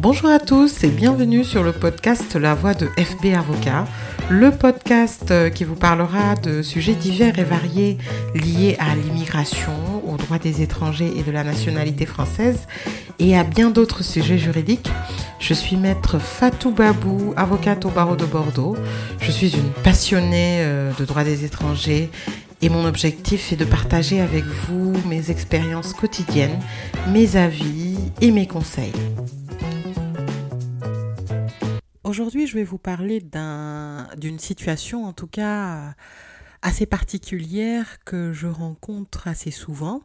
Bonjour à tous et bienvenue sur le podcast La Voix de FB Avocat, le podcast euh, qui vous parlera de sujets divers et variés liés à l'immigration, aux droits des étrangers et de la nationalité française et à bien d'autres sujets juridiques. Je suis maître Fatou Babou, avocate au barreau de Bordeaux. Je suis une passionnée euh, de droits des étrangers et mon objectif est de partager avec vous mes expériences quotidiennes, mes avis et mes conseils. Aujourd'hui, je vais vous parler d'une situation, en tout cas assez particulière, que je rencontre assez souvent.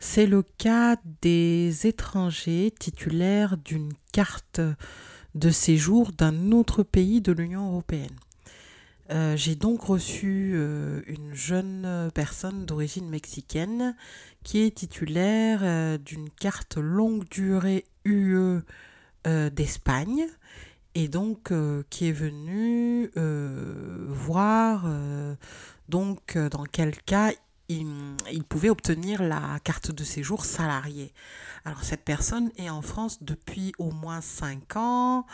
C'est le cas des étrangers titulaires d'une carte de séjour d'un autre pays de l'Union européenne. Euh, j'ai donc reçu euh, une jeune personne d'origine mexicaine qui est titulaire euh, d'une carte longue durée UE d'Espagne et donc euh, qui est venu euh, voir euh, donc dans quel cas il, pouvait obtenir la carte de séjour salarié. Alors cette personne est en France depuis au moins 5 ans.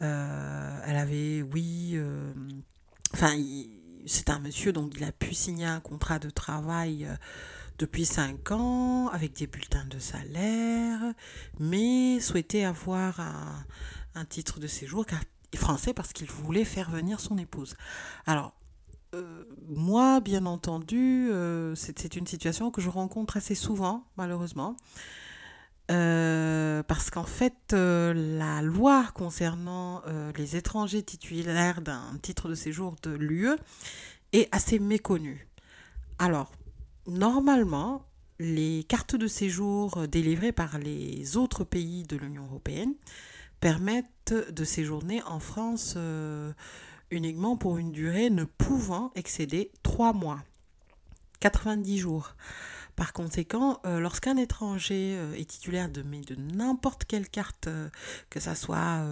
elle avait, oui, enfin, c'est un monsieur, donc il a pu signer un contrat de travail depuis 5 ans avec des bulletins de salaire, mais souhaitait avoir un un titre de séjour français parce qu'il voulait faire venir son épouse. Alors, euh, moi, bien entendu, euh, c'est une situation que je rencontre assez souvent, malheureusement. Euh, parce qu'en fait, la loi concernant les étrangers titulaires d'un titre de séjour de l'UE est assez méconnue. Alors, normalement, les cartes de séjour délivrées par les autres pays de l'Union européenne permettent de séjourner en France euh, uniquement pour une durée ne pouvant excéder 3 mois, 90 jours. Par conséquent, euh, lorsqu'un étranger euh, est titulaire de, de n'importe quelle carte, que ce soit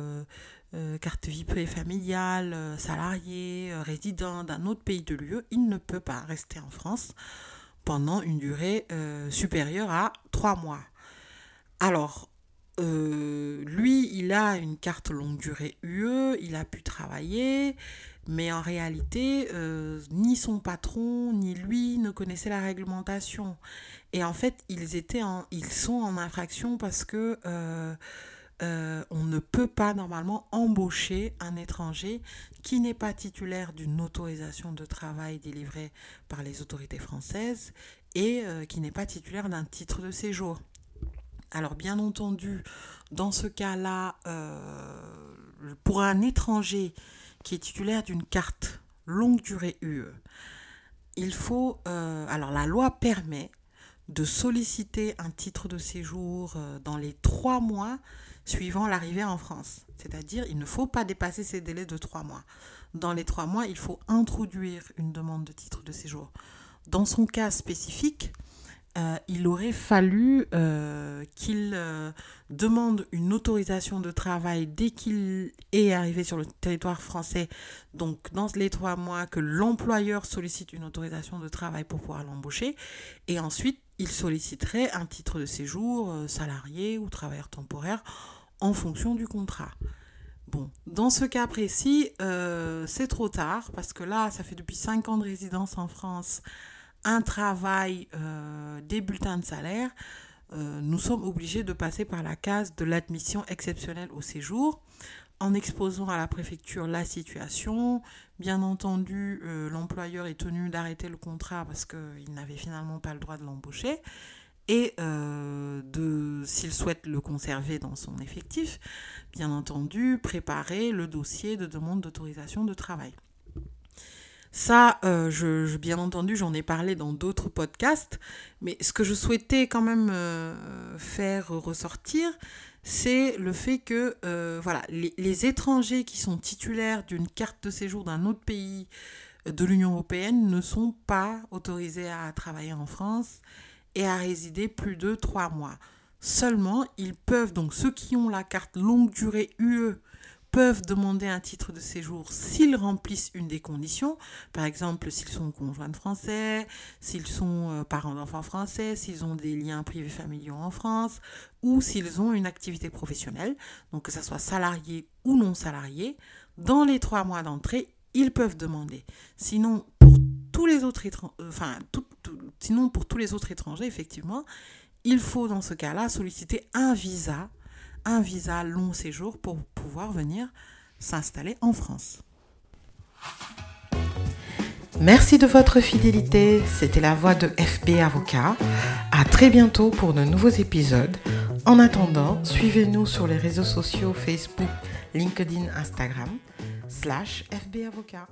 carte vie familiale, salarié, résident d'un autre pays de l'UE, il ne peut pas rester en France pendant une durée supérieure à 3 mois. Alors, euh, lui, il a une carte longue durée UE, il a pu travailler, mais en réalité, euh, ni son patron, ni lui ne connaissaient la réglementation. Et en fait, ils, étaient en, sont en infraction parce que euh, on ne peut pas normalement embaucher un étranger qui n'est pas titulaire d'une autorisation de travail délivrée par les autorités françaises et qui n'est pas titulaire d'un titre de séjour. Alors bien entendu, dans ce cas-là, euh, pour un étranger qui est titulaire d'une carte longue durée UE, il faut... Euh, alors la loi permet de solliciter un titre de séjour euh, dans les trois mois suivant l'arrivée en France. C'est-à-dire, il ne faut pas dépasser ces délais de trois mois. Dans les trois mois, il faut introduire une demande de titre de séjour. Dans son cas spécifique, euh, il aurait fallu euh, qu'il euh, demande une autorisation de travail dès qu'il est arrivé sur le territoire français, donc dans les trois mois que l'employeur sollicite une autorisation de travail pour pouvoir l'embaucher, et ensuite il solliciterait un titre de séjour salarié ou travailleur temporaire en fonction du contrat. Bon, dans ce cas précis, c'est trop tard parce que là, ça fait depuis cinq ans de résidence en France un travail, euh, des bulletins de salaire, euh, nous sommes obligés de passer par la case de l'admission exceptionnelle au séjour en exposant à la préfecture la situation. Bien entendu, euh, l'employeur est tenu d'arrêter le contrat parce qu'il n'avait finalement pas le droit de l'embaucher et de, s'il souhaite le conserver dans son effectif, bien entendu, préparer le dossier de demande d'autorisation de travail. Ça, euh, je, bien entendu, j'en ai parlé dans d'autres podcasts, mais ce que je souhaitais quand même euh, faire ressortir, c'est le fait que euh, voilà, les, étrangers qui sont titulaires d'une carte de séjour d'un autre pays de l'Union européenne ne sont pas autorisés à travailler en France et à résider plus de trois mois. Seulement, ils peuvent, donc ceux qui ont la carte longue durée UE, peuvent demander un titre de séjour s'ils remplissent une des conditions, par exemple s'ils sont conjoints de français, s'ils sont euh, parents d'enfants français, s'ils ont des liens privés familiaux en France ou s'ils ont une activité professionnelle, donc que ce soit salarié ou non salarié, dans les trois mois d'entrée, ils peuvent demander. Sinon, pour tous les autres euh, enfin, sinon pour tous les autres étrangers, effectivement, il faut dans ce cas-là solliciter un visa un visa long séjour pour pouvoir venir s'installer en France. Merci de votre fidélité. C'était la voix de FB Avocat. À très bientôt pour de nouveaux épisodes. En attendant, suivez-nous sur les réseaux sociaux Facebook, LinkedIn, Instagram, slash FB Avocat.